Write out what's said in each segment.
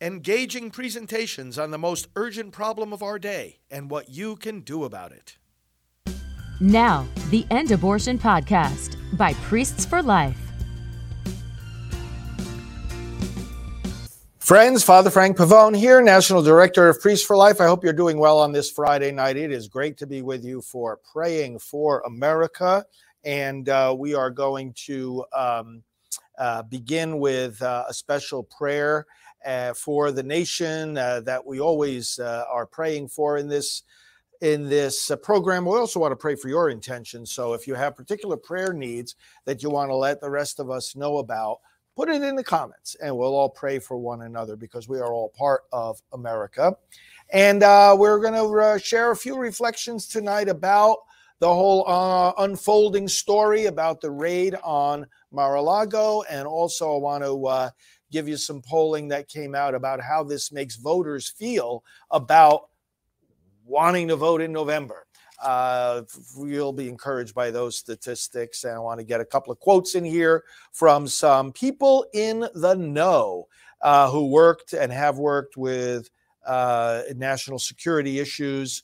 engaging presentations on the most urgent problem of our day and what you can do about it. Now, the End Abortion Podcast by Priests for Life. Friends, Father Frank Pavone here, National Director of Priests for Life. I hope you're doing well on this Friday night. It is great to be with you for praying for America. And uh, we are going to um, uh, begin with uh, a special prayer uh, for the nation uh, that we always uh, are praying for in this in this uh, program. We also want to pray for your intentions. So if you have particular prayer needs that you want to let the rest of us know about, put it in the comments and we'll all pray for one another because we are all part of America. And uh, we're going to uh, share a few reflections tonight about the whole uh, unfolding story about the raid on Mar-a-Lago. And also, I want to uh, give you some polling that came out about how this makes voters feel about wanting to vote in November. Uh, we'll be encouraged by those statistics. And I want to get a couple of quotes in here from some people in the know uh, who worked and have worked with uh, national security issues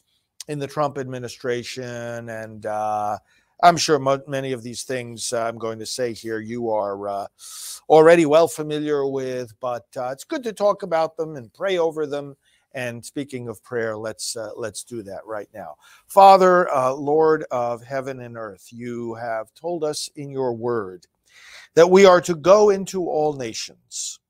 in the Trump administration. And uh, I'm sure many of these things uh, I'm going to say here you are uh, already well familiar with, but it's good to talk about them and pray over them and speaking of prayer, let's uh, let's do that right now. Father, uh, Lord of heaven and earth, you have told us in your word that we are to go into all nations,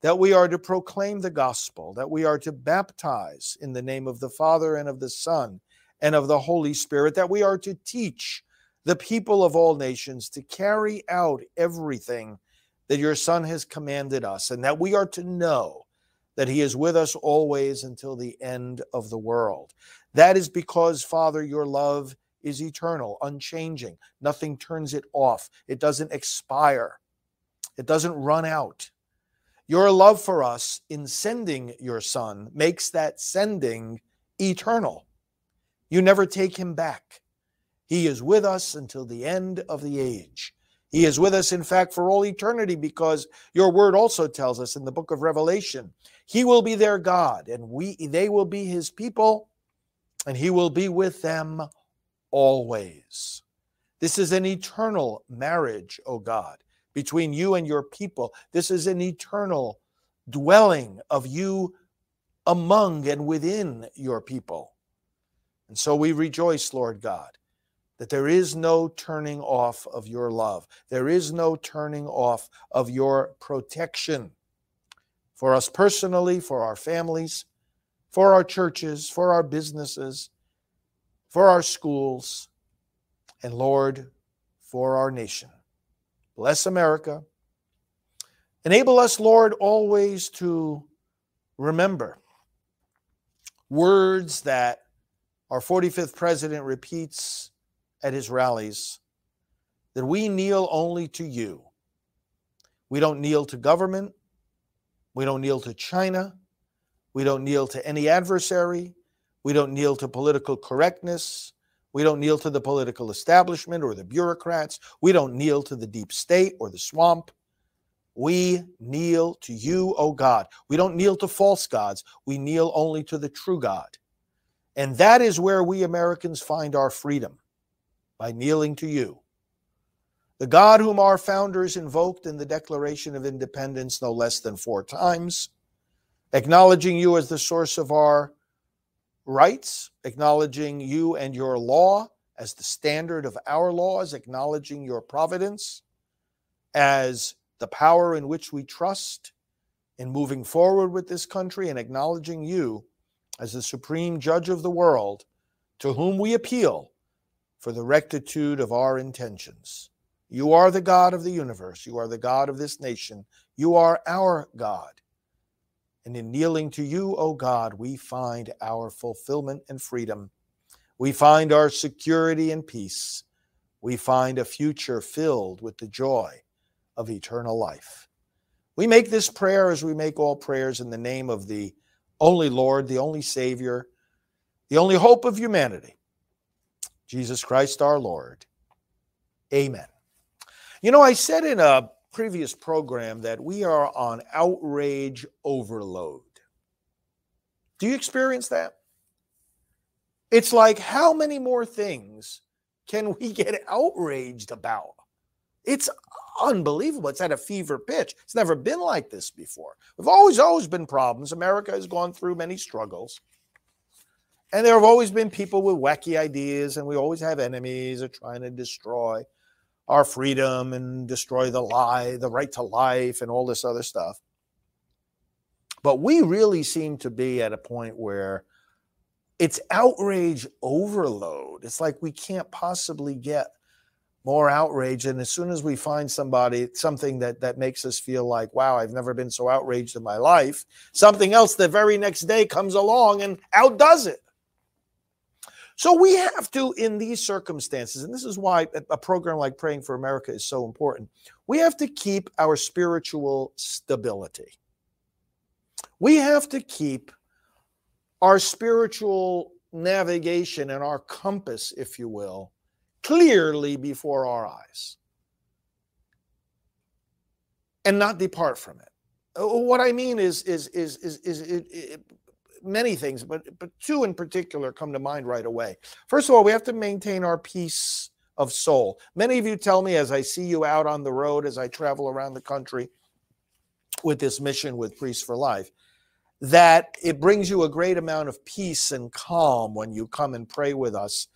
that we are to proclaim the gospel, that we are to baptize in the name of the Father and of the Son and of the Holy Spirit, that we are to teach the people of all nations to carry out everything that your Son has commanded us, and that we are to know that he is with us always until the end of the world. That is because, Father, your love is eternal, unchanging. Nothing turns it off, it doesn't expire, it doesn't run out. Your love for us in sending your Son makes that sending eternal. You never take him back. He is with us until the end of the age. He is with us, in fact, for all eternity, because your word also tells us in the book of Revelation, He will be their God, and we they will be his people, and he will be with them always. This is an eternal marriage, O God, between you and your people. This is an eternal dwelling of you among and within your people. And so we rejoice, Lord God that there is no turning off of your love. There is no turning off of your protection for us personally, for our families, for our churches, for our businesses, for our schools, and Lord, for our nation. Bless America. Enable us, Lord, always to remember words that our 45th president repeats at his rallies that we kneel only to you. We don't kneel to government. We don't kneel to China. We don't kneel to any adversary. We don't kneel to political correctness. We don't kneel to the political establishment or the bureaucrats. We don't kneel to the deep state or the swamp. We kneel to you, O God. We don't kneel to false gods. We kneel only to the true God. And that is where we Americans find our freedom by kneeling to you. The God whom our founders invoked in the Declaration of Independence no less than four times, acknowledging you as the source of our rights, acknowledging you and your law as the standard of our laws, acknowledging your providence as the power in which we trust in moving forward with this country, and acknowledging you as the supreme judge of the world to whom we appeal for the rectitude of our intentions. You are the God of the universe. You are the God of this nation. You are our God. And in kneeling to you, O God, we find our fulfillment and freedom. We find our security and peace. We find a future filled with the joy of eternal life. We make this prayer as we make all prayers in the name of the only Lord, the only Savior, the only hope of humanity Jesus Christ our Lord. Amen. You know, I said in a previous program that we are on outrage overload. Do you experience that? It's like, how many more things can we get outraged about? It's unbelievable. It's at a fever pitch. It's never been like this before. We've always, always been problems. America has gone through many struggles. And there have always been people with wacky ideas, and we always have enemies that are trying to destroy our freedom and destroy the lie, the right to life, and all this other stuff. But we really seem to be at a point where it's outrage overload. It's like we can't possibly get more outrage. And as soon as we find somebody, something that that makes us feel like, wow, I've never been so outraged in my life, something else the very next day comes along and outdoes it. So we have to, in these circumstances, and this is why a program like Praying for America is so important, we have to keep our spiritual stability. We have to keep our spiritual navigation and our compass, if you will, clearly before our eyes and not depart from it. Uh, what I mean is, is, is, is, is it, it, many things, but but two in particular come to mind right away. First of all, we have to maintain our peace of soul. Many of you tell me as I see you out on the road, as I travel around the country with this mission with Priests for Life, that it brings you a great amount of peace and calm when you come and pray with us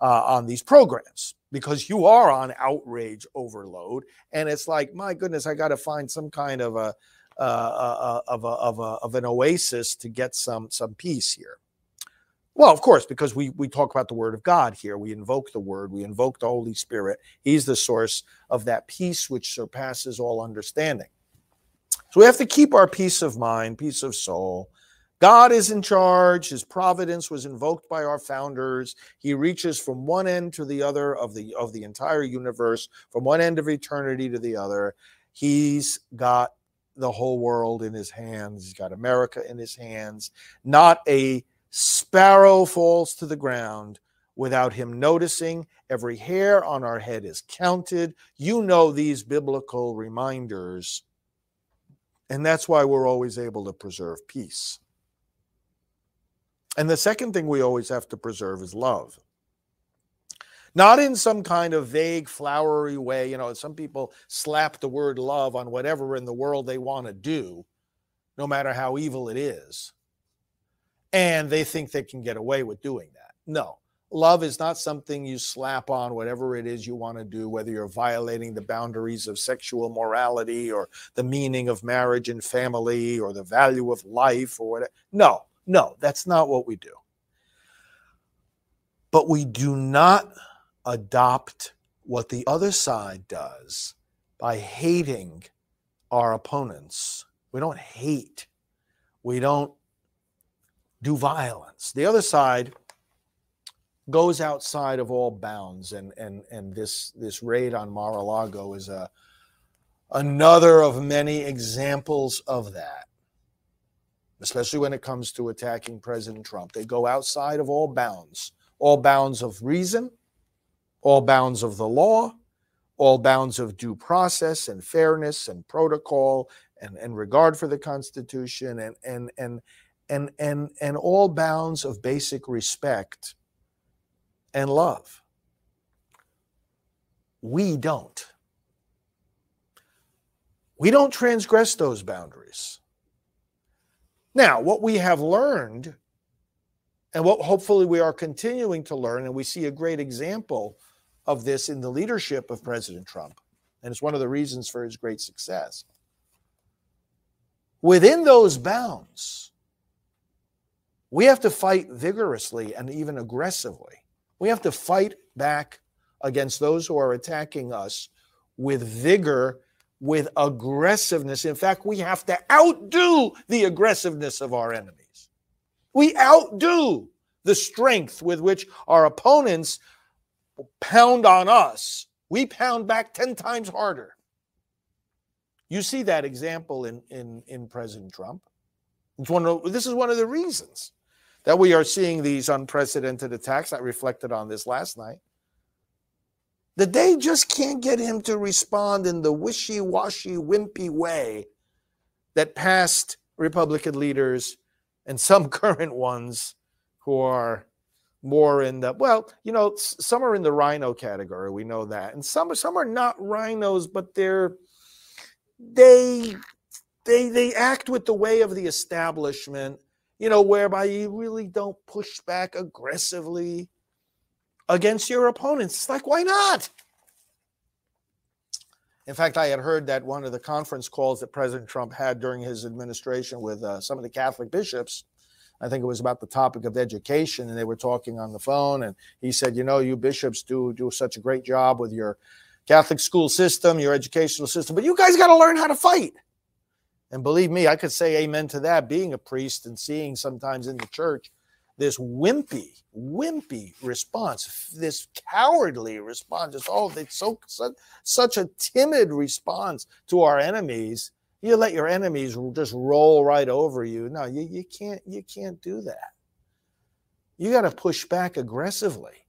uh, on these programs because you are on outrage overload and it's like my goodness i got to find some kind of a uh, uh, of, a, of, a, of an oasis to get some some peace here. Well, of course, because we we talk about the Word of God here. We invoke the Word. We invoke the Holy Spirit. He's the source of that peace which surpasses all understanding. So we have to keep our peace of mind, peace of soul. God is in charge. His providence was invoked by our founders. He reaches from one end to the other of the of the entire universe, from one end of eternity to the other. He's got the whole world in his hands. He's got America in his hands. Not a sparrow falls to the ground without him noticing. Every hair on our head is counted. You know these biblical reminders. And that's why we're always able to preserve peace. And the second thing we always have to preserve is love not in some kind of vague, flowery way. You know, some people slap the word love on whatever in the world they want to do, no matter how evil it is. And they think they can get away with doing that. No, love is not something you slap on whatever it is you want to do, whether you're violating the boundaries of sexual morality or the meaning of marriage and family or the value of life or whatever. No, no, that's not what we do. But we do not adopt what the other side does by hating our opponents. We don't hate, we don't do violence. The other side goes outside of all bounds and and and this this raid on Mar-a-Lago is a another of many examples of that especially when it comes to attacking President Trump they go outside of all bounds all bounds of reason all bounds of the law, all bounds of due process and fairness and protocol and, and regard for the Constitution and and and and and and all bounds of basic respect and love. We don't. We don't transgress those boundaries. Now, what we have learned, and what hopefully we are continuing to learn, and we see a great example of this in the leadership of President Trump. And it's one of the reasons for his great success. Within those bounds, we have to fight vigorously and even aggressively. We have to fight back against those who are attacking us with vigor, with aggressiveness. In fact, we have to outdo the aggressiveness of our enemies. We outdo the strength with which our opponents pound on us, we pound back 10 times harder. You see that example in, in, in President Trump. It's one of, this is one of the reasons that we are seeing these unprecedented attacks. I reflected on this last night. That they just can't get him to respond in the wishy washy, wimpy way that past Republican leaders and some current ones who are more in the well, you know, some are in the rhino category. We know that, and some some are not rhinos, but they're they they they act with the way of the establishment, you know, whereby you really don't push back aggressively against your opponents. It's like, why not? In fact, I had heard that one of the conference calls that President Trump had during his administration with uh, some of the Catholic bishops, I think it was about the topic of education, and they were talking on the phone. And he said, "You know, you bishops do do such a great job with your Catholic school system, your educational system, but you guys got to learn how to fight." And believe me, I could say amen to that. Being a priest and seeing sometimes in the church this wimpy, wimpy response, this cowardly response. It's oh, it's so such a timid response to our enemies. You let your enemies just roll right over you. No, you, you can't you can't do that. You got to push back aggressively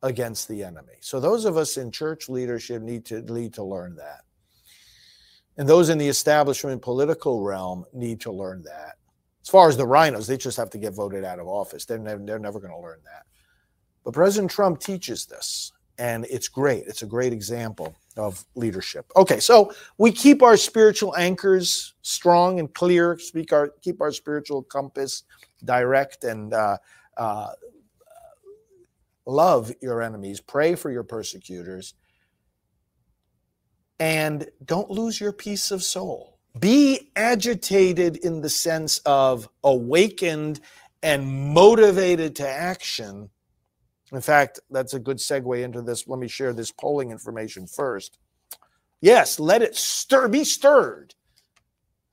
against the enemy. So those of us in church leadership need to need to learn that. And those in the establishment political realm need to learn that. As far as the rhinos, they just have to get voted out of office. They're never, they're never going to learn that. But President Trump teaches this, and it's great. It's a great example of leadership. Okay, so we keep our spiritual anchors strong and clear. Speak our keep our spiritual compass direct and uh, uh, love your enemies. Pray for your persecutors, and don't lose your peace of soul be agitated in the sense of awakened and motivated to action. In fact, that's a good segue into this. Let me share this polling information first. Yes, let it stir, be stirred.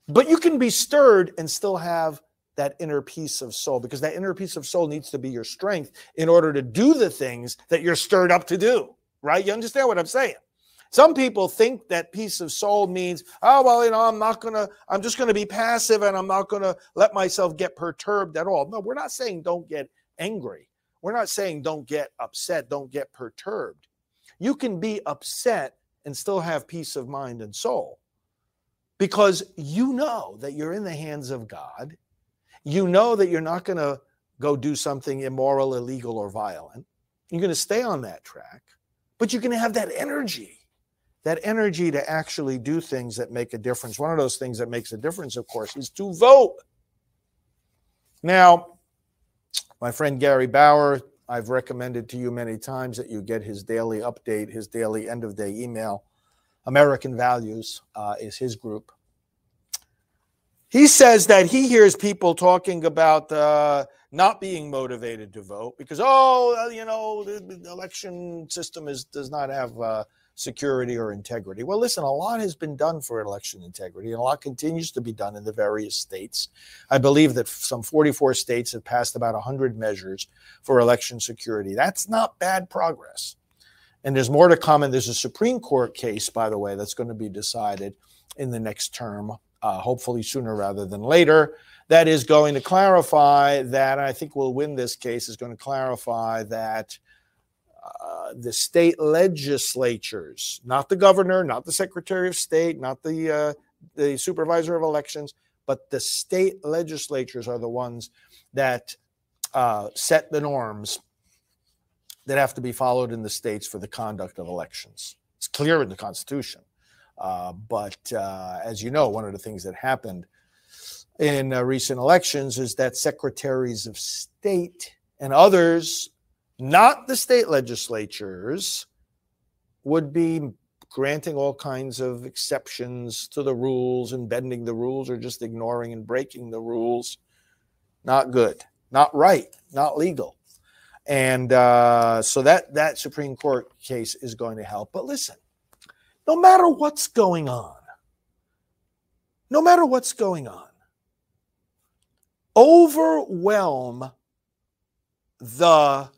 But you can be stirred and still have that inner peace of soul because that inner peace of soul needs to be your strength in order to do the things that you're stirred up to do, right? You understand what I'm saying? Some people think that peace of soul means, oh, well, you know, I'm not going to, I'm just going to be passive and I'm not going to let myself get perturbed at all. No, we're not saying don't get angry. We're not saying don't get upset, don't get perturbed. You can be upset and still have peace of mind and soul because you know that you're in the hands of God. You know that you're not going to go do something immoral, illegal, or violent. You're going to stay on that track, but you're going to have that energy that energy to actually do things that make a difference. One of those things that makes a difference, of course, is to vote. Now, my friend Gary Bauer, I've recommended to you many times that you get his daily update, his daily end of day email. American Values uh, is his group. He says that he hears people talking about uh, not being motivated to vote because, oh, you know, the, the election system is does not have uh, security or integrity. Well, listen, a lot has been done for election integrity, and a lot continues to be done in the various states. I believe that some 44 states have passed about 100 measures for election security. That's not bad progress. And there's more to come. And there's a Supreme Court case, by the way, that's going to be decided in the next term, uh, hopefully sooner rather than later. That is going to clarify that, I think we'll win this case, is going to clarify that uh, the state legislatures, not the governor, not the secretary of state, not the uh, the supervisor of elections, but the state legislatures are the ones that uh, set the norms that have to be followed in the states for the conduct of elections. It's clear in the Constitution. Uh, but uh, as you know, one of the things that happened in recent elections is that secretaries of state and others not the state legislatures, would be granting all kinds of exceptions to the rules and bending the rules or just ignoring and breaking the rules. Not good, not right, not legal. And uh, so that, that Supreme Court case is going to help. But listen, no matter what's going on, no matter what's going on, overwhelm the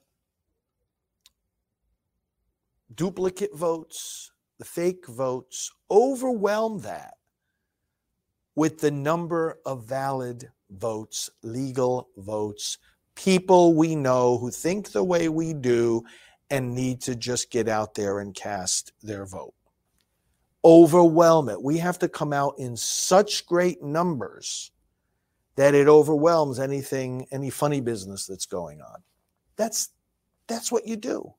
duplicate votes, the fake votes, overwhelm that with the number of valid votes, legal votes, people we know who think the way we do and need to just get out there and cast their vote. Overwhelm it. We have to come out in such great numbers that it overwhelms anything, any funny business that's going on. That's that's what you do.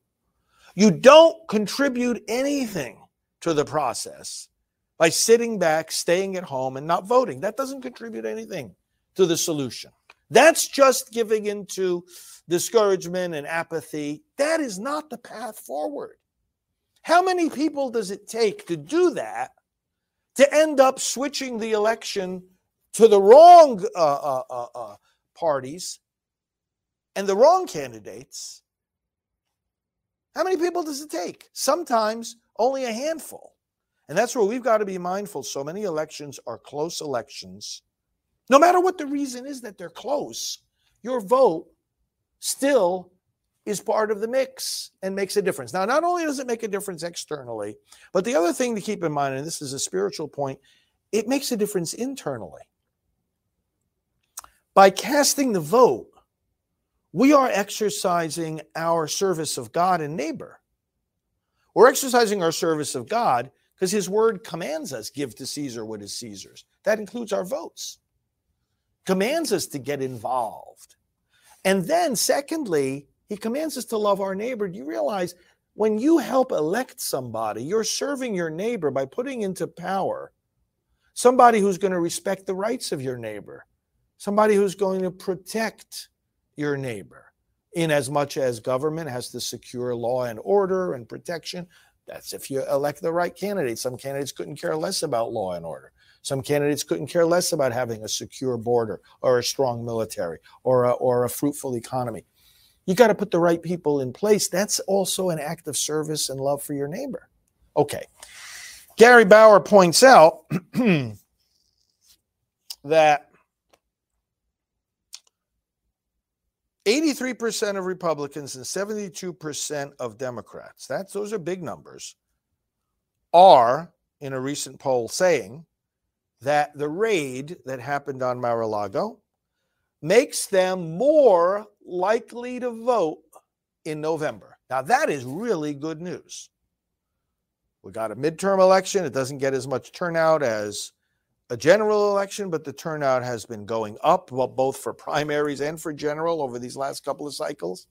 You don't contribute anything to the process by sitting back, staying at home, and not voting. That doesn't contribute anything to the solution. That's just giving into discouragement and apathy. That is not the path forward. How many people does it take to do that to end up switching the election to the wrong uh, uh, uh, uh parties and the wrong candidates? How many people does it take? Sometimes only a handful. And that's where we've got to be mindful. So many elections are close elections no matter what the reason is that they're close, your vote still is part of the mix and makes a difference. Now, not only does it make a difference externally, but the other thing to keep in mind, and this is a spiritual point, it makes a difference internally. By casting the vote, we are exercising our service of God and neighbor. We're exercising our service of God because his word commands us give to Caesar what is Caesar's. That includes our votes commands us to get involved. And then, secondly, he commands us to love our neighbor. Do you realize when you help elect somebody, you're serving your neighbor by putting into power somebody who's going to respect the rights of your neighbor, somebody who's going to protect your neighbor, in as much as government has to secure law and order and protection. That's if you elect the right candidate. Some candidates couldn't care less about law and order. Some candidates couldn't care less about having a secure border or a strong military or a, or a fruitful economy. You got to put the right people in place. That's also an act of service and love for your neighbor. Okay. Gary Bauer points out that 83% of Republicans and 72% of Democrats, that's those are big numbers, are in a recent poll saying that the raid that happened on Mar a Lago makes them more likely to vote in November. Now, that is really good news. We got a midterm election. It doesn't get as much turnout as a general election, but the turnout has been going up, well, both for primaries and for general over these last couple of cycles.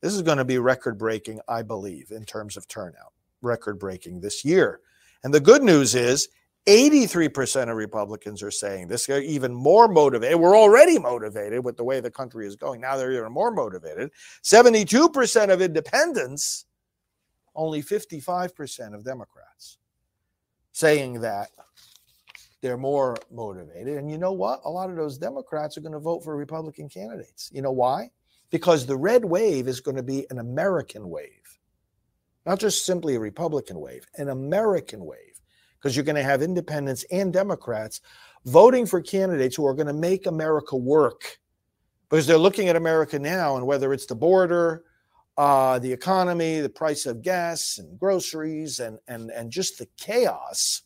This is going to be record breaking, I believe, in terms of turnout, record breaking this year. And the good news is 83% of Republicans are saying this. They're even more motivated. We're already motivated with the way the country is going. Now they're even more motivated. 72% of independents, only 55% of Democrats saying that they're more motivated. And you know what? A lot of those Democrats are going to vote for Republican candidates. You know why? Because the red wave is going to be an American wave, not just simply a Republican wave, an American wave because you're going to have independents and Democrats voting for candidates who are going to make America work because they're looking at America now and whether it's the border, uh, the economy, the price of gas and groceries, and, and, and just the chaos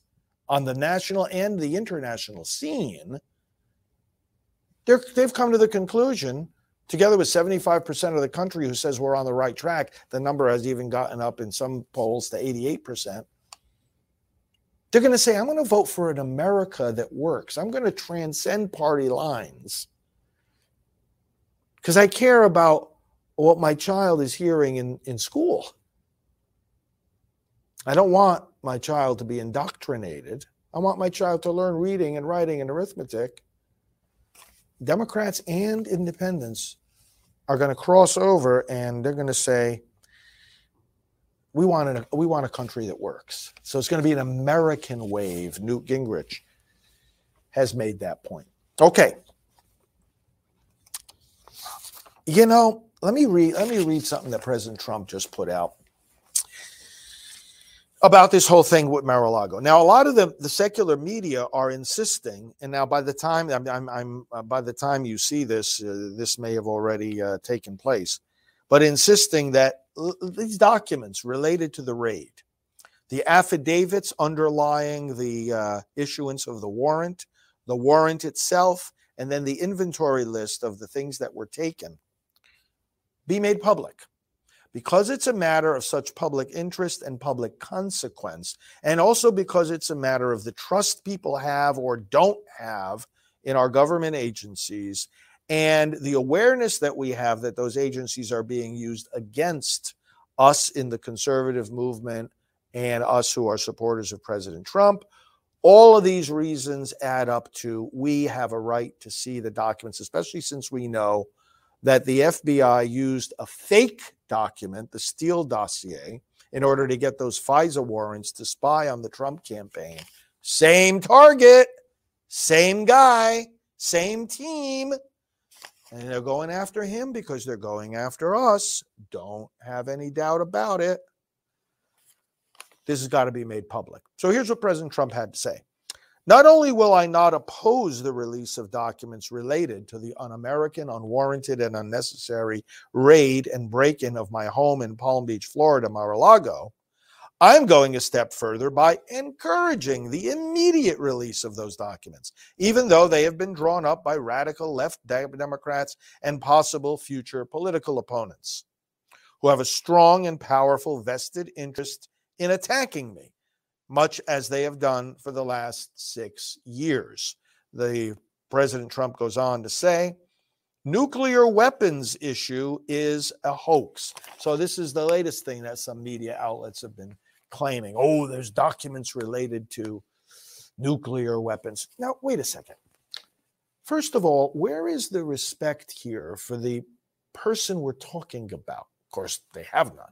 on the national and the international scene, they've come to the conclusion, together with 75% of the country who says we're on the right track, the number has even gotten up in some polls to 88%. They're going to say, I'm going to vote for an America that works. I'm going to transcend party lines because I care about what my child is hearing in, in school. I don't want my child to be indoctrinated. I want my child to learn reading and writing and arithmetic. Democrats and independents are going to cross over and they're going to say, we want a we want a country that works. So it's going to be an American wave. Newt Gingrich has made that point. Okay. You know, let me read let me read something that President Trump just put out about this whole thing with Mar-a-Lago. Now, a lot of the, the secular media are insisting, and now by the time I'm, I'm, I'm uh, by the time you see this, uh, this may have already uh, taken place, but insisting that these documents related to the raid, the affidavits underlying the uh, issuance of the warrant, the warrant itself, and then the inventory list of the things that were taken be made public. Because it's a matter of such public interest and public consequence, and also because it's a matter of the trust people have or don't have in our government agencies and the awareness that we have that those agencies are being used against us in the conservative movement and us who are supporters of President Trump. All of these reasons add up to we have a right to see the documents, especially since we know that the FBI used a fake document, the Steele dossier, in order to get those FISA warrants to spy on the Trump campaign. Same target, same guy, same team. And they're going after him because they're going after us. Don't have any doubt about it. This has got to be made public. So here's what President Trump had to say. Not only will I not oppose the release of documents related to the un American, unwarranted, and unnecessary raid and break in of my home in Palm Beach, Florida, Mar a Lago, I'm going a step further by encouraging the immediate release of those documents, even though they have been drawn up by radical left Democrats and possible future political opponents who have a strong and powerful vested interest in attacking me, much as they have done for the last six years. The President Trump goes on to say, nuclear weapons issue is a hoax. So this is the latest thing that some media outlets have been claiming, oh, there's documents related to nuclear weapons. Now, wait a second. First of all, where is the respect here for the person we're talking about? Of course, they have none.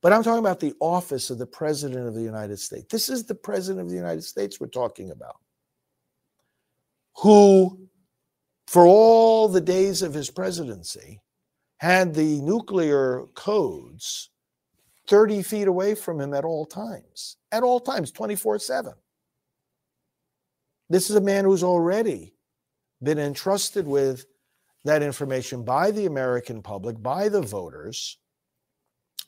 But I'm talking about the office of the President of the United States. This is the President of the United States we're talking about, who, for all the days of his presidency, had the nuclear codes 30 feet away from him at all times, at all times, 24 7. This is a man who's already been entrusted with that information by the American public, by the voters.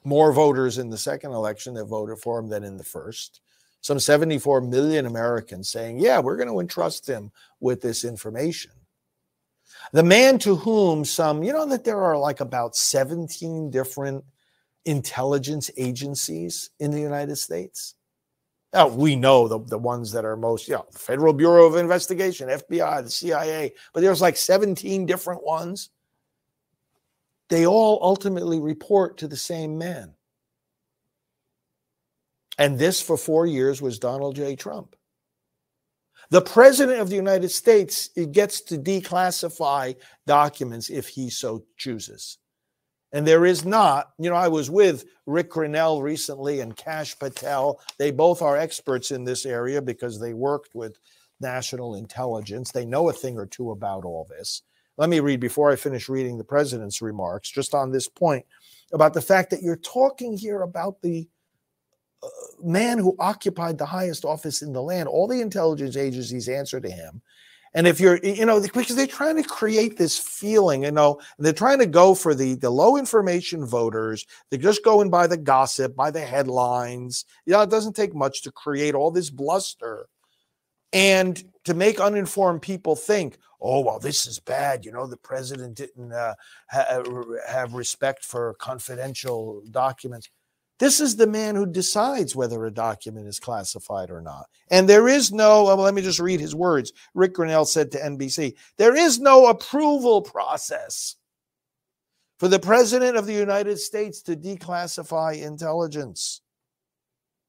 More voters in the second election that voted for him than in the first. Some 74 million Americans saying, Yeah, we're going to entrust him with this information. The man to whom some, you know, that there are like about 17 different intelligence agencies in the United States? Now, we know the, the ones that are most, you know, Federal Bureau of Investigation, FBI, the CIA, but there's like 17 different ones. They all ultimately report to the same man. And this for four years was Donald J. Trump. The president of the United States gets to declassify documents if he so chooses. And there is not, you know, I was with Rick Grenell recently and Kash Patel. They both are experts in this area because they worked with national intelligence. They know a thing or two about all this. Let me read before I finish reading the president's remarks, just on this point about the fact that you're talking here about the uh, man who occupied the highest office in the land. All the intelligence agencies answer to him. And if you're, you know, because they're trying to create this feeling, you know, they're trying to go for the the low information voters. They're just going by the gossip, by the headlines. You know, it doesn't take much to create all this bluster and to make uninformed people think, oh, well, this is bad. You know, the president didn't uh, ha- have respect for confidential documents. This is the man who decides whether a document is classified or not. And there is no, well, let me just read his words. Rick Grenell said to NBC there is no approval process for the President of the United States to declassify intelligence.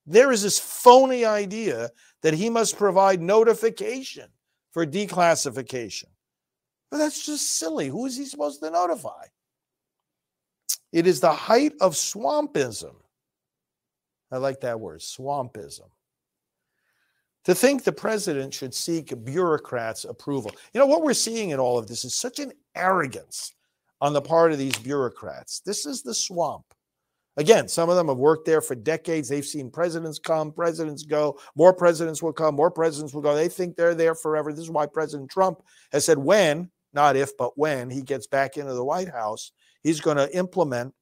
There is this phony idea that he must provide notification for declassification. But that's just silly. Who is he supposed to notify? It is the height of swampism I like that word, swampism. To think the president should seek bureaucrats' approval. You know, what we're seeing in all of this is such an arrogance on the part of these bureaucrats. This is the swamp. Again, some of them have worked there for decades. They've seen presidents come, presidents go, more presidents will come, more presidents will go. They think they're there forever. This is why President Trump has said when, not if, but when he gets back into the White House, he's going to implement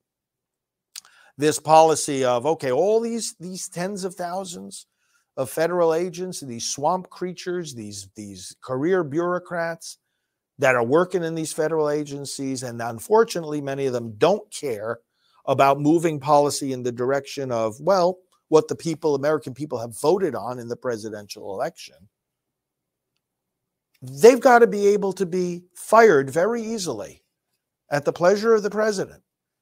this policy of okay, all these these tens of thousands of federal agents, these swamp creatures, these these career bureaucrats that are working in these federal agencies, and unfortunately, many of them don't care about moving policy in the direction of well, what the people, American people, have voted on in the presidential election. they've got to be able to be fired very easily at the pleasure of the president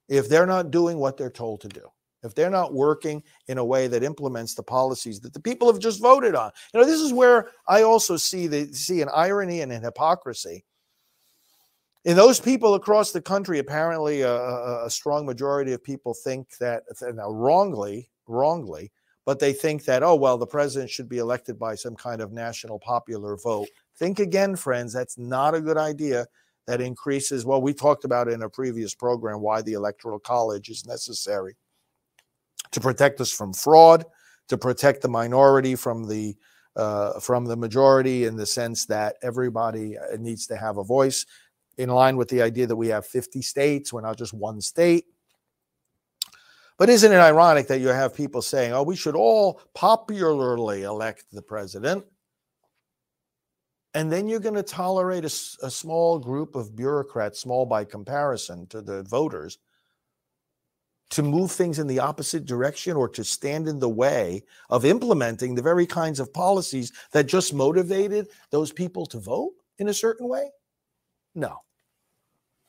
if they're not doing what they're told to do if they're not working in a way that implements the policies that the people have just voted on. You know, this is where I also see the see an irony and an hypocrisy. In those people across the country, apparently a, a, strong majority of people think that now wrongly, wrongly, but they think that oh well, the president should be elected by some kind of national popular vote. Think again, friends. That's not a good idea. That increases. Well, we talked about in a previous program why the electoral college is necessary to protect us from fraud, to protect the minority from the uh, from the majority in the sense that everybody uh, needs to have a voice in line with the idea that we have 50 states, we're not just one state. But isn't it ironic that you have people saying, oh, we should all popularly elect the president? And then you're going to tolerate a, a, small group of bureaucrats, small by comparison to the voters, to move things in the opposite direction or to stand in the way of implementing the very kinds of policies that just motivated those people to vote in a certain way? No.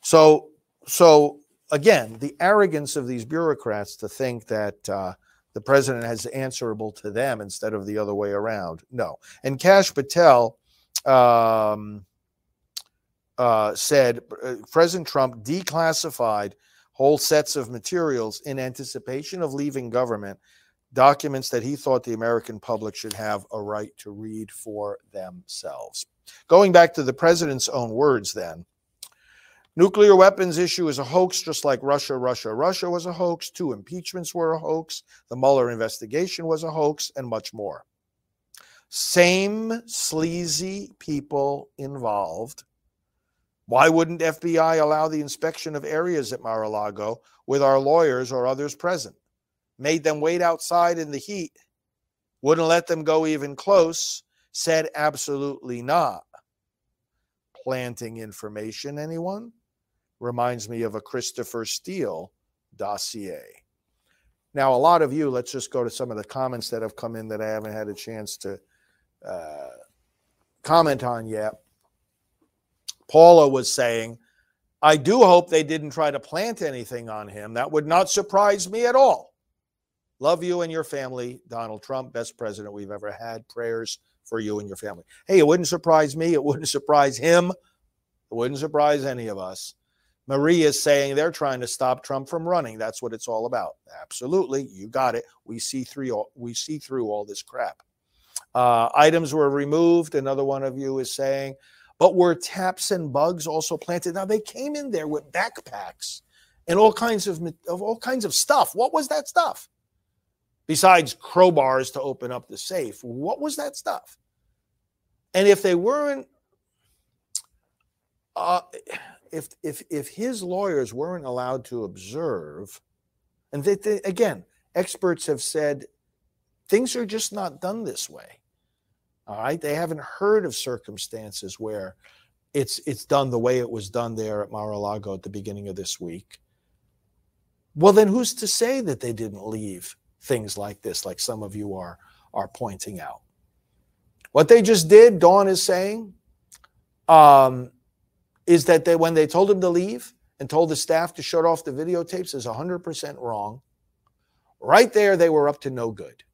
So, so again, the arrogance of these bureaucrats to think that uh, the president has answerable to them instead of the other way around. No. And Kash Patel um, uh, said uh, President Trump declassified whole sets of materials in anticipation of leaving government, documents that he thought the American public should have a right to read for themselves. Going back to the president's own words, then, nuclear weapons issue is a hoax, just like Russia, Russia, Russia was a hoax. Two impeachments were a hoax. The Mueller investigation was a hoax, and much more. Same sleazy people involved why wouldn't FBI allow the inspection of areas at Mar a Lago with our lawyers or others present? Made them wait outside in the heat, wouldn't let them go even close, said absolutely not. Planting information, anyone? Reminds me of a Christopher Steele dossier. Now, a lot of you, let's just go to some of the comments that have come in that I haven't had a chance to uh, comment on yet. Paula was saying, I do hope they didn't try to plant anything on him. That would not surprise me at all. Love you and your family, Donald Trump, best president we've ever had. Prayers for you and your family. Hey, it wouldn't surprise me. It wouldn't surprise him. It wouldn't surprise any of us. Marie is saying they're trying to stop Trump from running. That's what it's all about. Absolutely, you got it. We see through all, we see through all this crap. Uh, items were removed. Another one of you is saying but were taps and bugs also planted? Now they came in there with backpacks and all kinds of, of all kinds of stuff. What was that stuff? Besides crowbars to open up the safe, what was that stuff? And if they weren't, uh, if if if his lawyers weren't allowed to observe, and they, they, again, experts have said things are just not done this way. All right. They haven't heard of circumstances where it's it's done the way it was done there at Mar-a-Lago at the beginning of this week. Well, then who's to say that they didn't leave things like this, like some of you are are pointing out? What they just did, Dawn is saying, um, is that they when they told him to leave and told the staff to shut off the videotapes is 100% wrong. Right there, they were up to no good.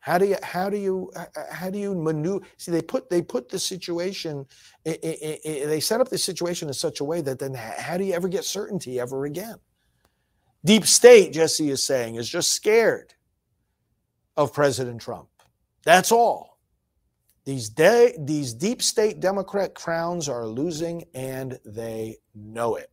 How do you how do you how do you maneuver? See, they put they put the situation, they set up the situation in such a way that then how do you ever get certainty ever again? Deep state, Jesse is saying, is just scared of President Trump. That's all. These de- these deep state Democrat crowns are losing, and they know it.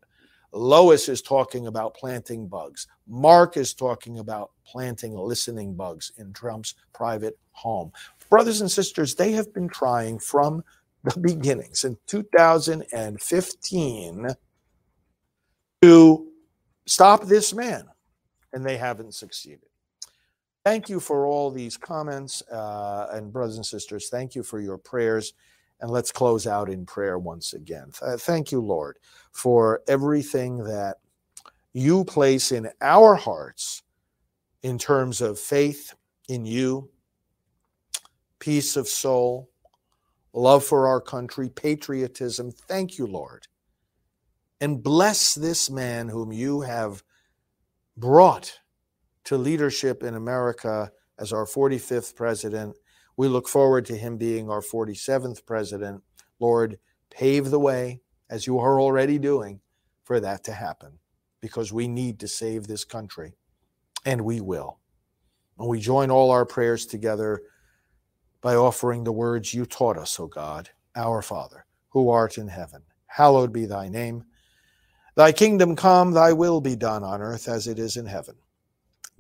Lois is talking about planting bugs. Mark is talking about planting listening bugs in Trump's private home. Brothers and sisters, they have been trying from the beginnings in 2015 to stop this man, and they haven't succeeded. Thank you for all these comments. Uh, and, brothers and sisters, thank you for your prayers. And let's close out in prayer once again. Thank you, Lord, for everything that you place in our hearts in terms of faith in you, peace of soul, love for our country, patriotism. Thank you, Lord. And bless this man whom you have brought to leadership in America as our 45th president. We look forward to him being our 47th president. Lord, pave the way, as you are already doing, for that to happen because we need to save this country, and we will. And we join all our prayers together by offering the words you taught us, O God, our Father, who art in heaven. Hallowed be thy name. Thy kingdom come, thy will be done on earth as it is in heaven.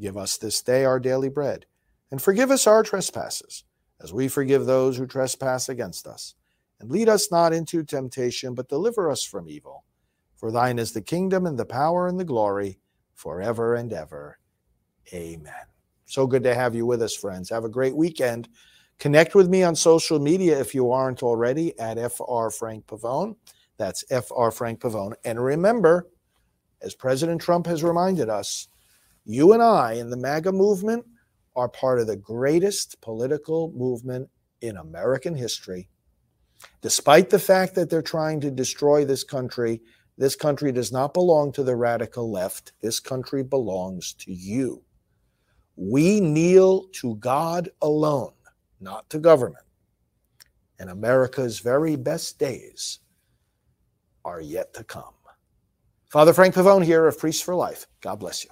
Give us this day our daily bread, and forgive us our trespasses, as we forgive those who trespass against us. And lead us not into temptation, but deliver us from evil. For thine is the kingdom and the power and the glory forever and ever. Amen. So good to have you with us, friends. Have a great weekend. Connect with me on social media if you aren't already at FR Frank Pavone. That's FR Frank Pavone. And remember, as President Trump has reminded us, you and I in the MAGA movement are part of the greatest political movement in American history. Despite the fact that they're trying to destroy this country, this country does not belong to the radical left. This country belongs to you. We kneel to God alone, not to government. And America's very best days are yet to come. Father Frank Pavone here of Priests for Life. God bless you.